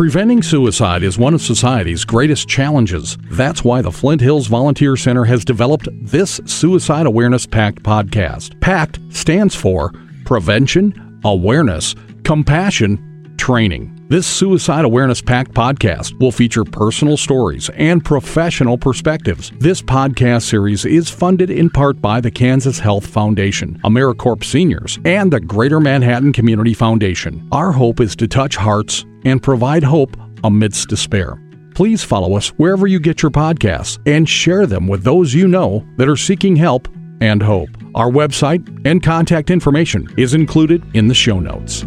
Preventing suicide is one of society's greatest challenges. That's why the Flint Hills Volunteer Center has developed this Suicide Awareness Pact podcast. PACT stands for Prevention, Awareness, Compassion, Training. This Suicide Awareness Pact podcast will feature personal stories and professional perspectives. This podcast series is funded in part by the Kansas Health Foundation, AmeriCorps Seniors, and the Greater Manhattan Community Foundation. Our hope is to touch hearts and provide hope amidst despair. Please follow us wherever you get your podcasts and share them with those you know that are seeking help and hope. Our website and contact information is included in the show notes.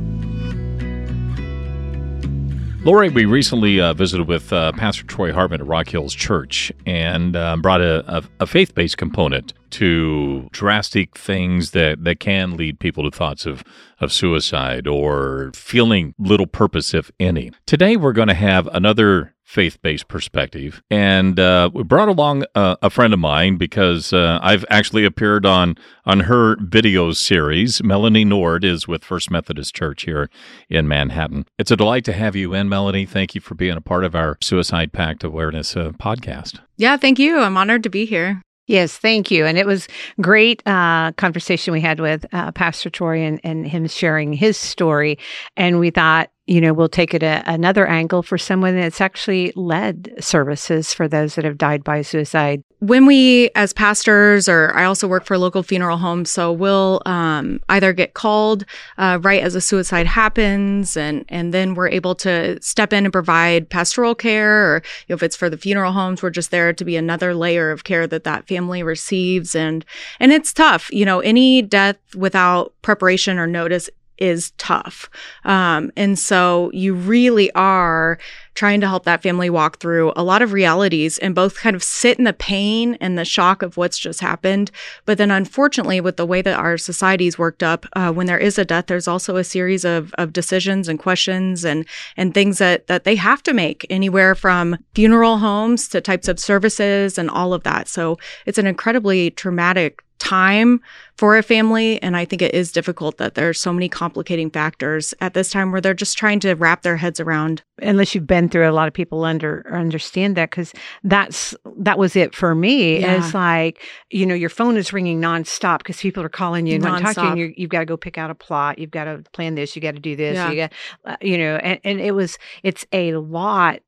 Lori, we recently uh, visited with uh, Pastor Troy Hartman at Rock Hills Church and uh, brought a, a, a faith based component to drastic things that, that can lead people to thoughts of, of suicide or feeling little purpose, if any. Today, we're going to have another faith based perspective. And uh, we brought along uh, a friend of mine because uh, I've actually appeared on, on her video series. Melanie Nord is with First Methodist Church here in Manhattan. It's a delight to have you in, Melanie. Thank you for being a part of our Suicide Pact Awareness uh, podcast. Yeah, thank you. I'm honored to be here. Yes, thank you. And it was great uh, conversation we had with uh, Pastor Troy and, and him sharing his story. And we thought, you know, we'll take it a, another angle for someone that's actually led services for those that have died by suicide. When we, as pastors, or I also work for local funeral home, so we'll um, either get called uh, right as a suicide happens, and and then we're able to step in and provide pastoral care, or you know, if it's for the funeral homes, we're just there to be another layer of care that that family receives, and and it's tough, you know, any death without preparation or notice is tough. Um, and so you really are trying to help that family walk through a lot of realities and both kind of sit in the pain and the shock of what's just happened. But then, unfortunately, with the way that our society's worked up, uh, when there is a death, there's also a series of, of decisions and questions and and things that that they have to make, anywhere from funeral homes to types of services and all of that. So it's an incredibly traumatic time for a family. And I think it is difficult that there's so many complicating factors at this time where they're just trying to wrap their heads around. Unless you've been through a lot of people under understand that because that's that was it for me. Yeah. It's like, you know, your phone is ringing nonstop because people are calling you and want to you and you've got to go pick out a plot. You've got to plan this. You got to do this. Yeah. You got, uh, you know, and, and it was, it's a lot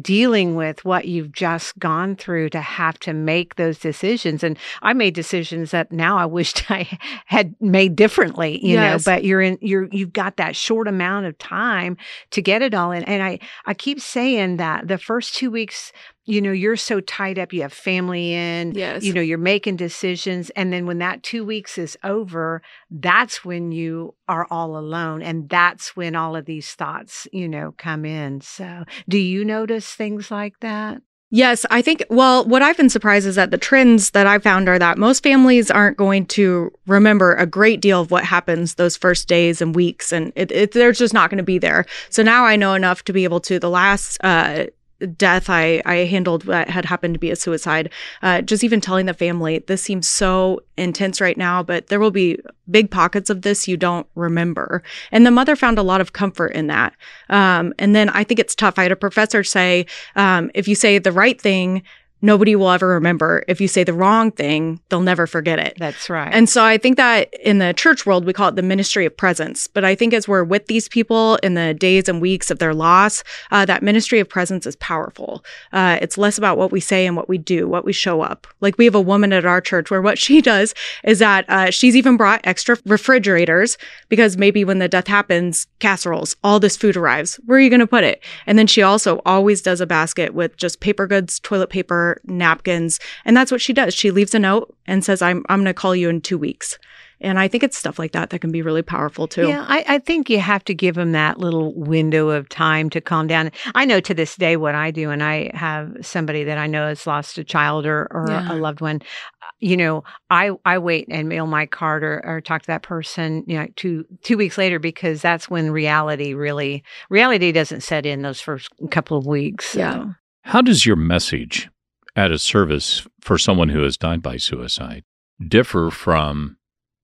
dealing with what you've just gone through to have to make those decisions. And I made decisions that now I wished I had made differently, you Yes. know, but you're in, you're, you've got that short amount of time to get it all in. And I, I keep saying that the first two weeks, you know, you're so tied up, you have family in, Yes. you know, you're making decisions. And then when that two weeks is over, that's when you are all alone. And that's when all of these thoughts, you know, come in. So do you notice things like that? Yes, I think, well, what I've been surprised is that the trends that I found are that most families aren't going to remember a great deal of what happens those first days and weeks, and it, it, they're just not going to be there. So now I know enough to be able to, the last, uh, death I, I handled what had happened to be a suicide. Uh, just even telling the family this seems so intense right now but there will be big pockets of this you don't remember. And the mother found a lot of comfort in that. Um, and then i think it's tough. I had a professor say um, if you say the right thing nobody will ever remember if you say the wrong thing they'll never forget it That's right. and so I think that in the church world, we call it the ministry of presence. But I think as we're with these people in the days and weeks of their loss, uh, that ministry of presence is powerful. Uh, it's less about what we say and what we do, what we show up. Like we have a woman at our church where what she does is that uh, she's even brought extra refrigerators because maybe when the death happens, casseroles, all this food arrives. Where are you going to put it? And then she also always does a basket with just paper goods, toilet paper, napkins. And that's what she does. She leaves a note and says, I'm, I'm going to call you in two weeks. And I think it's stuff like that that can be really powerful too. Yeah, I, I think you have to give them that little window of time to calm down. I know to this day what I do, and I have somebody that I know has lost a child or, or Yeah. a loved one. uh, You know, I I wait and mail my card or, or talk to that person, you know, two two weeks later because that's when reality really reality doesn't set in those first couple of weeks. So. Yeah. How does your message at a service for someone who has died by suicide differ from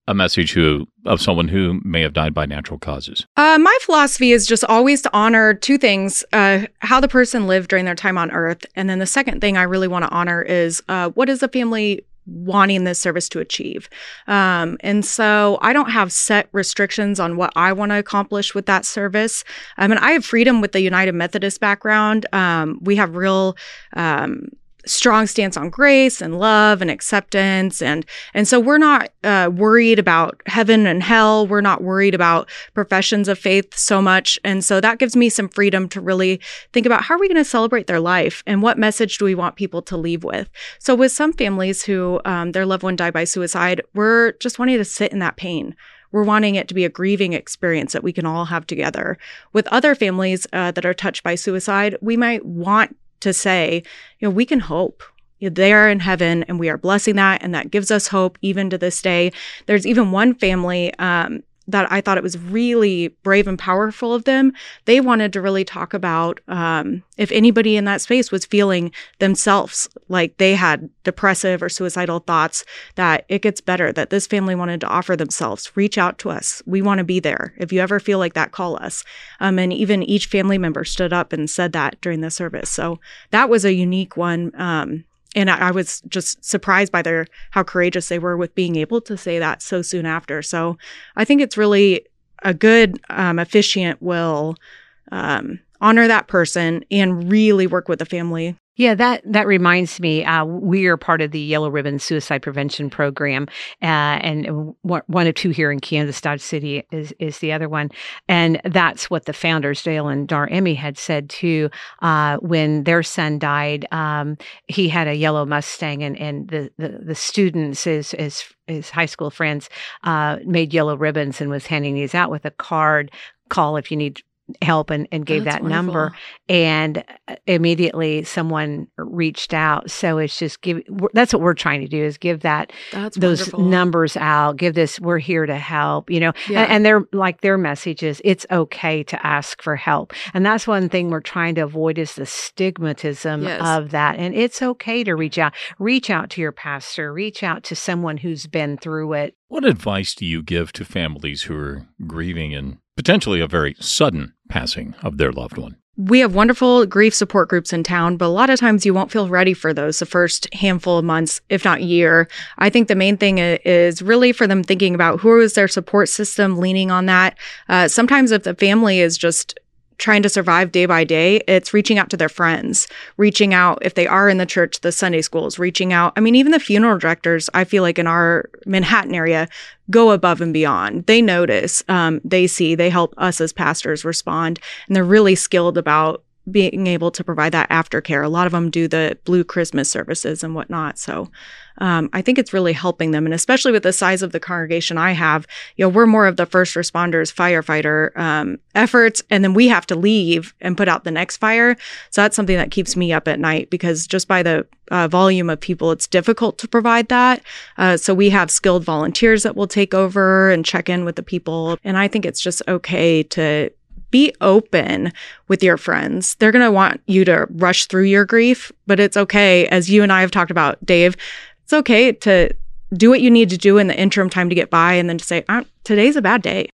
a message who of someone who may have died by natural causes? Uh, my philosophy is just always to honor two things: uh, how the person lived during their time on Earth, and then the second thing I really want to honor is uh, what is the family wanting this service to achieve. Um, and so I don't have set restrictions on what I want to accomplish with that service. I mean, I have freedom with the United Methodist background. Um, we have real um, strong stance on grace and love and acceptance. And and so we're not uh, worried about heaven and hell. We're not worried about professions of faith so much. And so that gives me some freedom to really think about how are we going to celebrate their life and what message do we want people to leave with. So with some families who um, their loved one died by suicide we're just wanting to sit in that pain. We're wanting it to be a grieving experience that we can all have together. With other families uh, that are touched by suicide, we might want to say, you know, we can hope. They are in heaven and we are blessing that. And that gives us hope even to this day. There's even one family um, that I thought it was really brave and powerful of them. They wanted to really talk about um, if anybody in that space was feeling themselves like they had depressive or suicidal thoughts, that it gets better, that this family wanted to offer themselves. Reach out to us. We want to be there. If you ever feel like that, call us. Um, and even each family member stood up and said that during the service. So that was a unique one. Um, and I, I was just surprised by their how courageous they were with being able to say that so soon after. So I think it's really a good um, officiant will um, honor that person and really work with the family yeah, that that reminds me. Uh, we are part of the Yellow Ribbon Suicide Prevention Program, uh, and one of two here in Kansas, Dodge City is is the other one, and that's what the founders, Dale and Dar Emme, had said too. Uh, when their son died, um, he had a yellow Mustang, and and the the, the students, his his his high school friends, uh, made yellow ribbons and was handing these out with a card. Call if you need help and, and gave that wonderful. number and uh, immediately someone reached out so it's just give that's what we're trying to do is give that that's those wonderful. numbers out give this we're here to help you know yeah. and, and they're like their message is it's okay to ask for help and that's one thing we're trying to avoid is the stigmatism yes. of that and it's okay to reach out reach out to your pastor reach out to someone who's been through it what advice do you give to families who are grieving and potentially a very sudden passing of their loved one. We have wonderful grief support groups in town, but a lot of times you won't feel ready for those the first handful of months, if not year. I think the main thing is really for them thinking about who is their support system, leaning on that. Uh, sometimes if the family is just trying to survive day by day, it's reaching out to their friends, reaching out if they are in the church, the Sunday schools, reaching out. I mean, even the funeral directors, I feel like in our Manhattan area, go above and beyond. They notice, um, they see, they help us as pastors respond, and they're really skilled about being able to provide that aftercare. A lot of them do the blue Christmas services and whatnot. So um, I think it's really helping them. And especially with the size of the congregation I have, you know, we're more of the first responders, firefighter um, efforts, and then we have to leave and put out the next fire. So that's something that keeps me up at night because just by the uh, volume of people, it's difficult to provide that. Uh, so we have skilled volunteers that will take over and check in with the people. And I think it's just okay to be open with your friends. They're going to want you to rush through your grief, but it's okay. As you and I have talked about, Dave, it's okay to do what you need to do in the interim time to get by and then to say, ah, today's a bad day.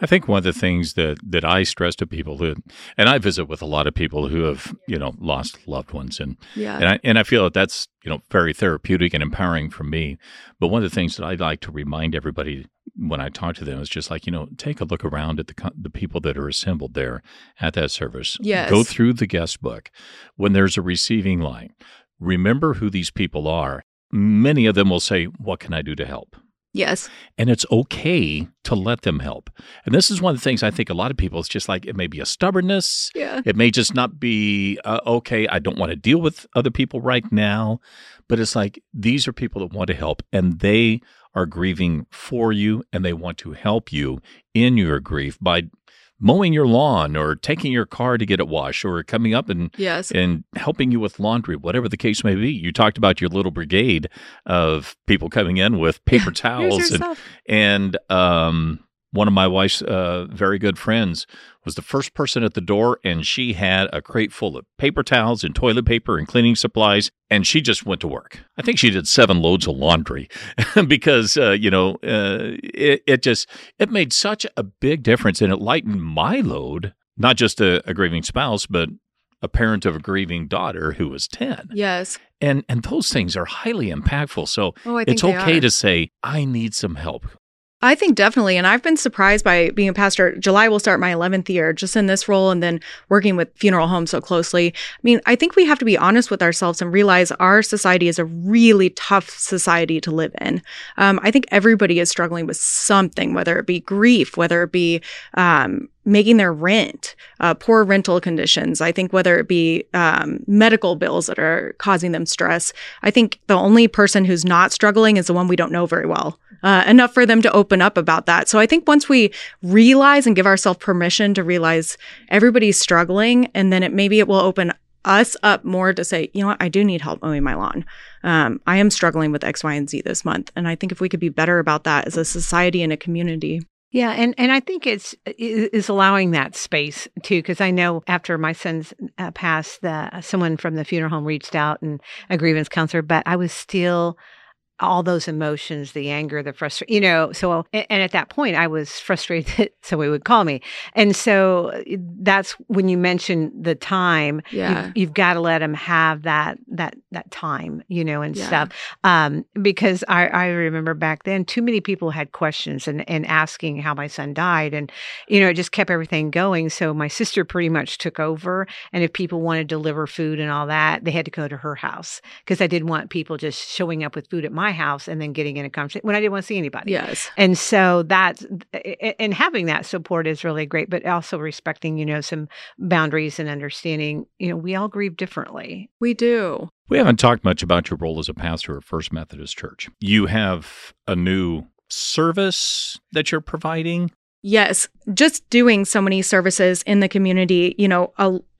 I think one of the things that, that I stress to people who, and I visit with a lot of people who have, you know, lost loved ones, and yeah. and I and I feel that that's you know very therapeutic and empowering for me. But one of the things that I like to remind everybody when I talk to them it's just like you know take a look around at the the people that are assembled there at that service. Yes. Go through the guest book when there's a receiving line. Remember who these people are. Many of them will say, "What can I do to help?" Yes. And it's okay to let them help. And this is one of the things I think a lot of people, it's just like it may be a stubbornness. Yeah. It may just not be, uh, okay, I don't want to deal with other people right now. But it's like these are people that want to help and they are grieving for you and they want to help you in your grief by mowing your lawn or taking your car to get it washed or coming up and yes. and helping you with laundry, whatever the case may be. You talked about your little brigade of people coming in with paper towels and, and um one of my wife's uh, very good friends was the first person at the door, and she had a crate full of paper towels and toilet paper and cleaning supplies, and she just went to work. I think she did seven loads of laundry because uh, you know uh, it, it just it made such a big difference, and it lightened my load, not just a, a grieving spouse, but a parent of a grieving daughter who was 10. Yes. And and those things are highly impactful. So Oh, it's okay to say I need some help. I think definitely. And I've been surprised by being a pastor. July will start my 11th year just in this role and then working with funeral homes so closely. I mean, I think we have to be honest with ourselves and realize our society is a really tough society to live in. Um, I think everybody is struggling with something, whether it be grief, whether it be um, making their rent, uh, poor rental conditions. I think whether it be um, medical bills that are causing them stress. I think the only person who's not struggling is the one we don't know very well uh, enough for them to open up about that. So I think once we realize and give ourselves permission to realize everybody's struggling, and then it maybe it will open us up more to say, you know what, I do need help mowing my lawn. Um, I am struggling with X, Y, and Z this month, and I think if we could be better about that as a society and a community. Yeah, and and I think it's is allowing that space too, because I know after my son's uh, passed, the someone from the funeral home reached out and a grievance counselor, but I was still all those emotions the anger the frustration you know so and at that point i was frustrated that somebody would call me and so uh, that's when you mention the time Yeah. you've, you've got to let them have that that that time you know and Yeah. stuff um because i i remember back then too many people had questions and and asking how my son died and you know it just kept everything going so my sister pretty much took over and if people wanted to deliver food and all that they had to go to her house because i didn't want people just showing up with food at my house and then getting in a conversation when i didn't want to see anybody Yes. and so that's, and having that support is really great but also respecting you know some boundaries and understanding you know we all grieve differently We do. We haven't talked much about your role as a pastor at First Methodist Church. You have a new service that you're providing. Yes, just doing so many services in the community, you know,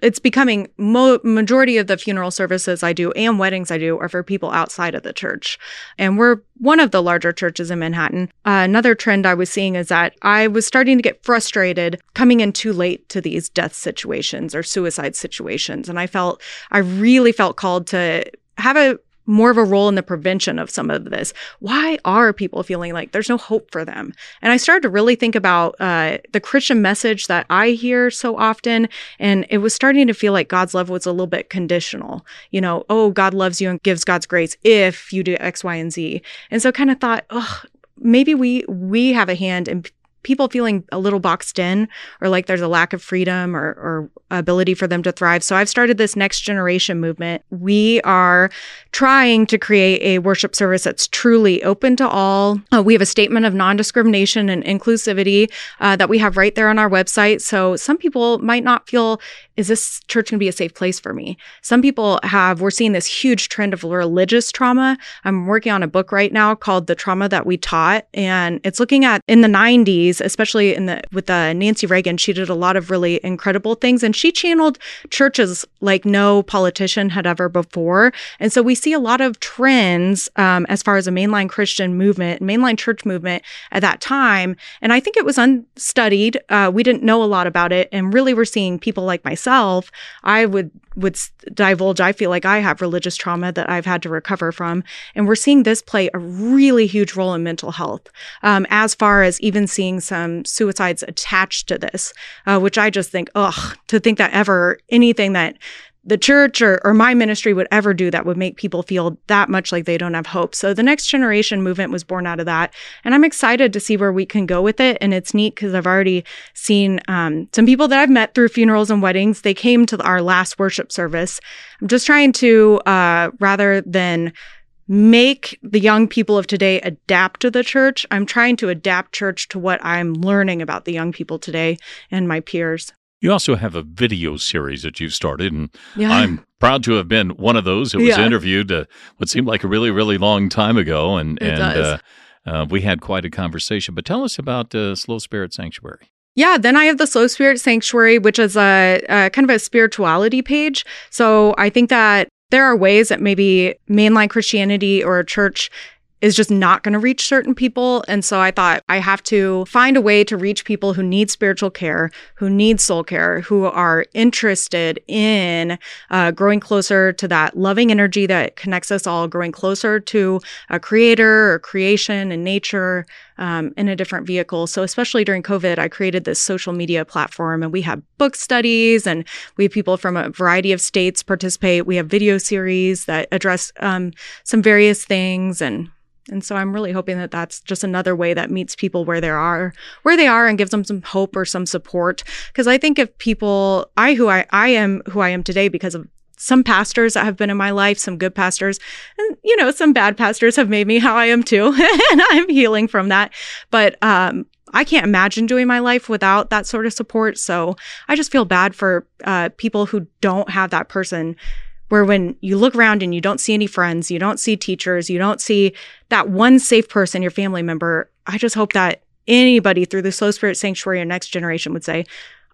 it's becoming mo- majority of the funeral services I do and weddings I do are for people outside of the church. And we're one of the larger churches in Manhattan. Uh, another trend I was seeing is that I was starting to get frustrated coming in too late to these death situations or suicide situations. And I felt, I really felt called to have a more of a role in the prevention of some of this. Why are people feeling like there's no hope for them? And I started to really think about uh, the Christian message that I hear so often. And it was starting to feel like God's love was a little bit conditional. You know, oh, God loves you and gives God's grace if you do X, Y, and Z. And so kind of thought, oh, maybe we we have a hand in people feeling a little boxed in or like there's a lack of freedom or, or ability for them to thrive. So I've started this next generation movement. We are trying to create a worship service that's truly open to all. Uh, we have a statement of non discrimination and inclusivity uh, that we have right there on our website. So some people might not feel, is this church going to be a safe place for me? Some people have, we're seeing this huge trend of religious trauma. I'm working on a book right now called The Trauma That We Taught. And it's looking at in the 90s, especially in the, with uh, Nancy Reagan, she did a lot of really incredible things. And she channeled churches like no politician had ever before. And so we see a lot of trends um, as far as a mainline Christian movement, mainline church movement at that time. And I think it was unstudied. Uh, we didn't know a lot about it. And really, we're seeing people like myself. I would would divulge. I feel like I have religious trauma that I've had to recover from, and we're seeing this play a really huge role in mental health. Um, as far as even seeing some suicides attached to this, uh, which I just think, ugh, to think that ever anything that the church or, or my ministry would ever do that would make people feel that much like they don't have hope. So the next generation movement was born out of that. And I'm excited to see where we can go with it. And it's neat because I've already seen um, some people that I've met through funerals and weddings. They came to our last worship service. I'm just trying to, uh, rather than make the young people of today adapt to the church, I'm trying to adapt church to what I'm learning about the young people today and my peers. You also have a video series that you've started, and Yeah. I'm proud to have been one of those. It was Yeah. interviewed uh, what seemed like a really, really long time ago, and It and. Uh, uh, we had quite a conversation. But tell us about uh, Slow Spirit Sanctuary. Yeah, then I have the Slow Spirit Sanctuary, which is a, a kind of a spirituality page. So I think that there are ways that maybe mainline Christianity or a church is just not going to reach certain people. And so I thought I have to find a way to reach people who need spiritual care, who need soul care, who are interested in uh, growing closer to that loving energy that connects us all, growing closer to a creator or creation and nature um, in a different vehicle. So, especially during COVID, I created this social media platform and we have book studies and we have people from a variety of states participate. We have video series that address um, some various things and and so I'm really hoping that that's just another way that meets people where they are, where they are and gives them some hope or some support. Cause I think if people, I, who I, I am who I am today because of some pastors that have been in my life, some good pastors, and you know, some bad pastors have made me how I am too. and I'm healing from that. But, um, I can't imagine doing my life without that sort of support. So I just feel bad for uh, people who don't have that person where when you look around and you don't see any friends, you don't see teachers, you don't see that one safe person, your family member, I just hope that anybody through the Slow Spirit Sanctuary or Next Generation would say,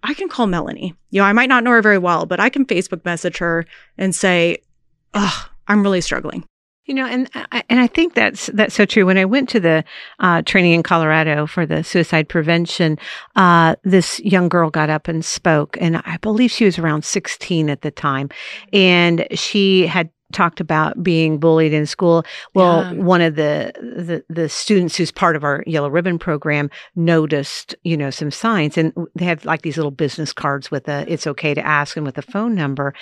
I can call Melanie. You know, I might not know her very well, but I can Facebook message her and say, Ugh, I'm really struggling. You know, and and I think that's that's so true. When I went to the uh, training in Colorado for the suicide prevention, uh, this young girl got up and spoke, and I believe she was around 16 at the time, and she had talked about being bullied in school. Well, yeah. one of the, the the students who's part of our yellow ribbon program noticed, you know, some signs and they have like these little business cards with a it's okay to ask and with a phone number.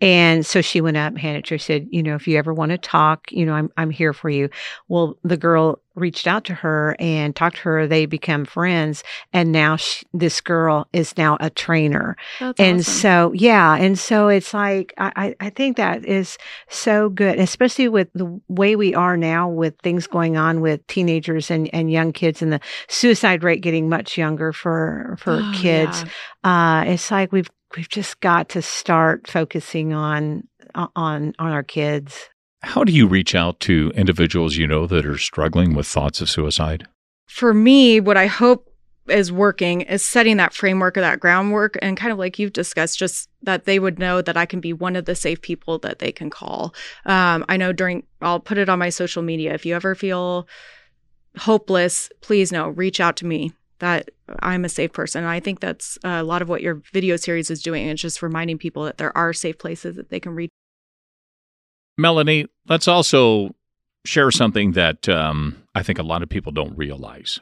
And so she went up, handed it to her, said, you know, if you ever want to talk, you know, I'm I'm here for you. Well, the girl reached out to her and talked to her. They become friends. And now she, this girl is now a trainer. That's and awesome. so, yeah. And so it's like, I, I think that is so good, especially with the way we are now with things going on with teenagers and, and young kids and the suicide rate getting much younger for, for Oh, kids. yeah. Uh, it's like we've, we've just got to start focusing on, on, on our kids. How do you reach out to individuals you know that are struggling with thoughts of suicide? For me, what I hope is working is setting that framework or that groundwork and kind of like you've discussed just that they would know that i can be one of the safe people that they can call. Um, i know during i'll put it on my social media. If you ever feel hopeless please know reach out to me. That i'm a safe person. And i think that's a lot of what your video series is doing. It's just reminding people that there are safe places that they can reach Melanie, let's also share something that um, I think a lot of people don't realize.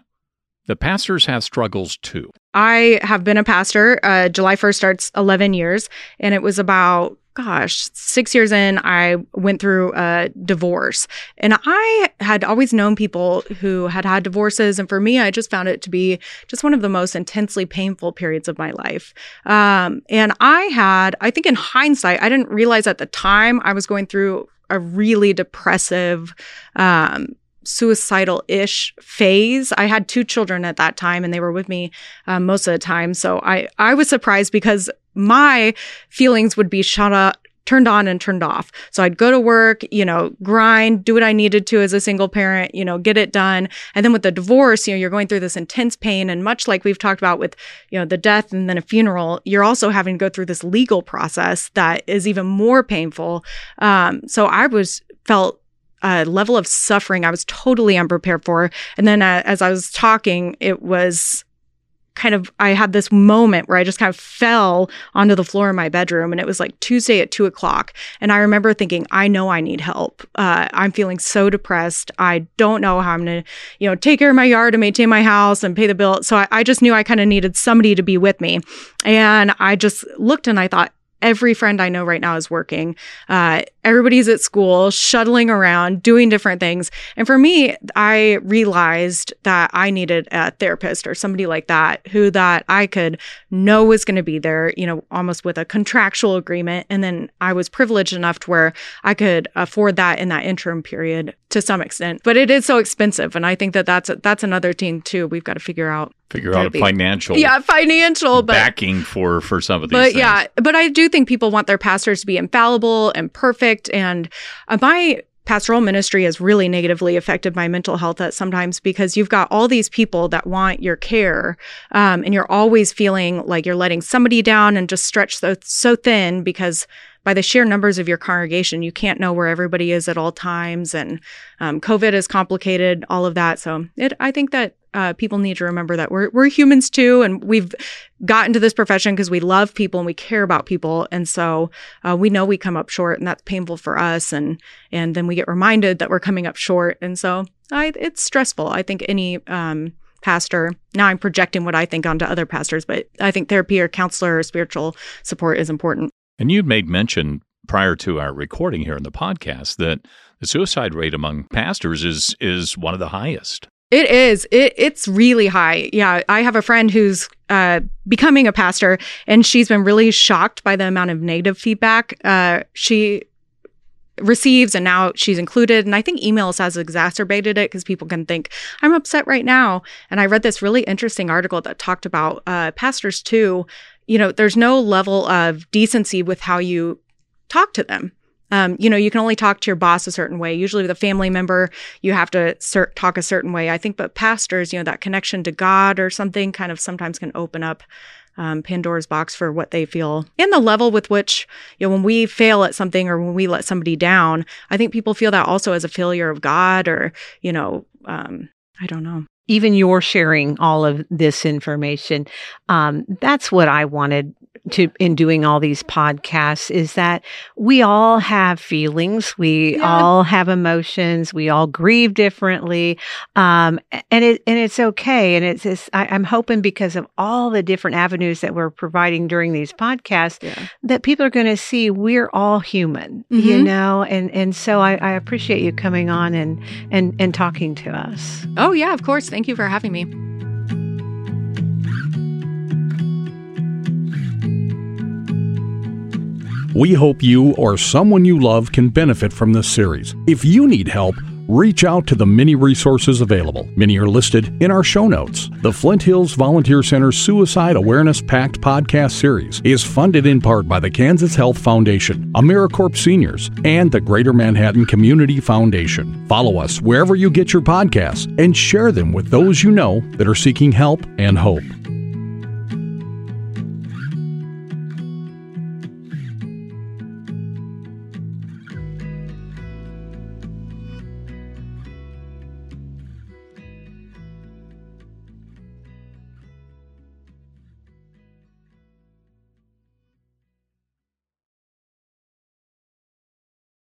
The pastors have struggles too. I have been a pastor. Uh, July 1st starts 11 years, and it was about, gosh, six years in, I went through a divorce. And I had always known people who had had divorces. And for me, I just found it to be just one of the most intensely painful periods of my life. Um, and I had, I think in hindsight, I didn't realize at the time I was going through a really depressive, um, suicidal ish phase. I had two children at that time and they were with me um, most of the time. So I, I was surprised because my feelings would be shut up. Turned on and turned off. So I'd go to work, you know, grind, do what I needed to as a single parent, you know, get it done. And then with the divorce, you know, you're going through this intense pain. And much like we've talked about with, you know, the death and then a funeral, you're also having to go through this legal process that is even more painful. Um, so I was felt a level of suffering I was totally unprepared for. And then uh, as I was talking, it was kind of I had this moment where I just kind of fell onto the floor in my bedroom, and it was like Tuesday at two o'clock. And I remember thinking, I know I need help. Uh, I'm feeling so depressed. I don't know how I'm gonna, you know, take care of my yard and maintain my house and pay the bill. So I, I just knew I kind of needed somebody to be with me. And I just looked and I thought, every friend I know right now is working. Uh, everybody's at school, shuttling around, doing different things. And for me, I realized that I needed a therapist or somebody like that who that I could know was going to be there, you know, almost with a contractual agreement. And then I was privileged enough to where I could afford that in that interim period to some extent. But it is so expensive, and I think that that's that's another thing too. We've got to figure out Figure out a financial yeah financial, but backing for for some of these but things. yeah, but I do think people want their pastors to be infallible and perfect. And uh, my pastoral ministry has really negatively affected my mental health at sometimes because you've got all these people that want your care um, and you're always feeling like you're letting somebody down and just stretched so, so thin because by the sheer numbers of your congregation you can't know where everybody is at all times and um, covid has complicated all of that. So it, i think that uh, people need to remember that we're, we're humans too and we've gotten to this profession because we love people and we care about people. And so uh, we know we come up short and that's painful for us and and then we get reminded that we're coming up short. And so I, it's stressful. I think any um, pastor now i'm projecting what i think onto other pastors but i think therapy or counselor or spiritual support is important and you'd made mention prior to our recording here in the podcast that the suicide rate among pastors is is one of the highest it is. It, it's really high. Yeah. I have a friend who's uh, becoming a pastor, and she's been really shocked by the amount of negative feedback uh, she receives, and now she's included. And I think emails has exacerbated it because people can think, I'm upset right now. And I read this really interesting article that talked about uh, pastors too. You know, there's no level of decency with how you talk to them um, you know, you can only talk to your boss a certain way. Usually with a family member, you have to cert- talk a certain way. I think, but pastors, you know, that connection to God or something kind of sometimes can open up um, Pandora's box for what they feel and the level with which, you know, when we fail at something or when we let somebody down, I think people feel that also as a failure of God or, you know, um, I don't know even you're sharing all of this information. Um, that's what I wanted to in doing all these podcasts is that we all have feelings, we yeah. all have emotions, we all grieve differently, um, and it and it's okay. And it's, it's I, am hoping because of all the different avenues that we're providing during these podcasts yeah. that people are going to see we're all human, mm-hmm. you know. And and so I, I appreciate you coming on and and and talking to us. Oh yeah, of course. Thank you for having me. We hope you or someone you love can benefit from this series. If you need help, reach out to the many resources available. Many are listed in our show notes. The Flint Hills Volunteer Center Suicide Awareness Pact podcast series is funded in part by the Kansas Health Foundation, AmeriCorps Seniors, and the Greater Manhattan Community Foundation. Follow us wherever you get your podcasts and share them with those you know that are seeking help and hope.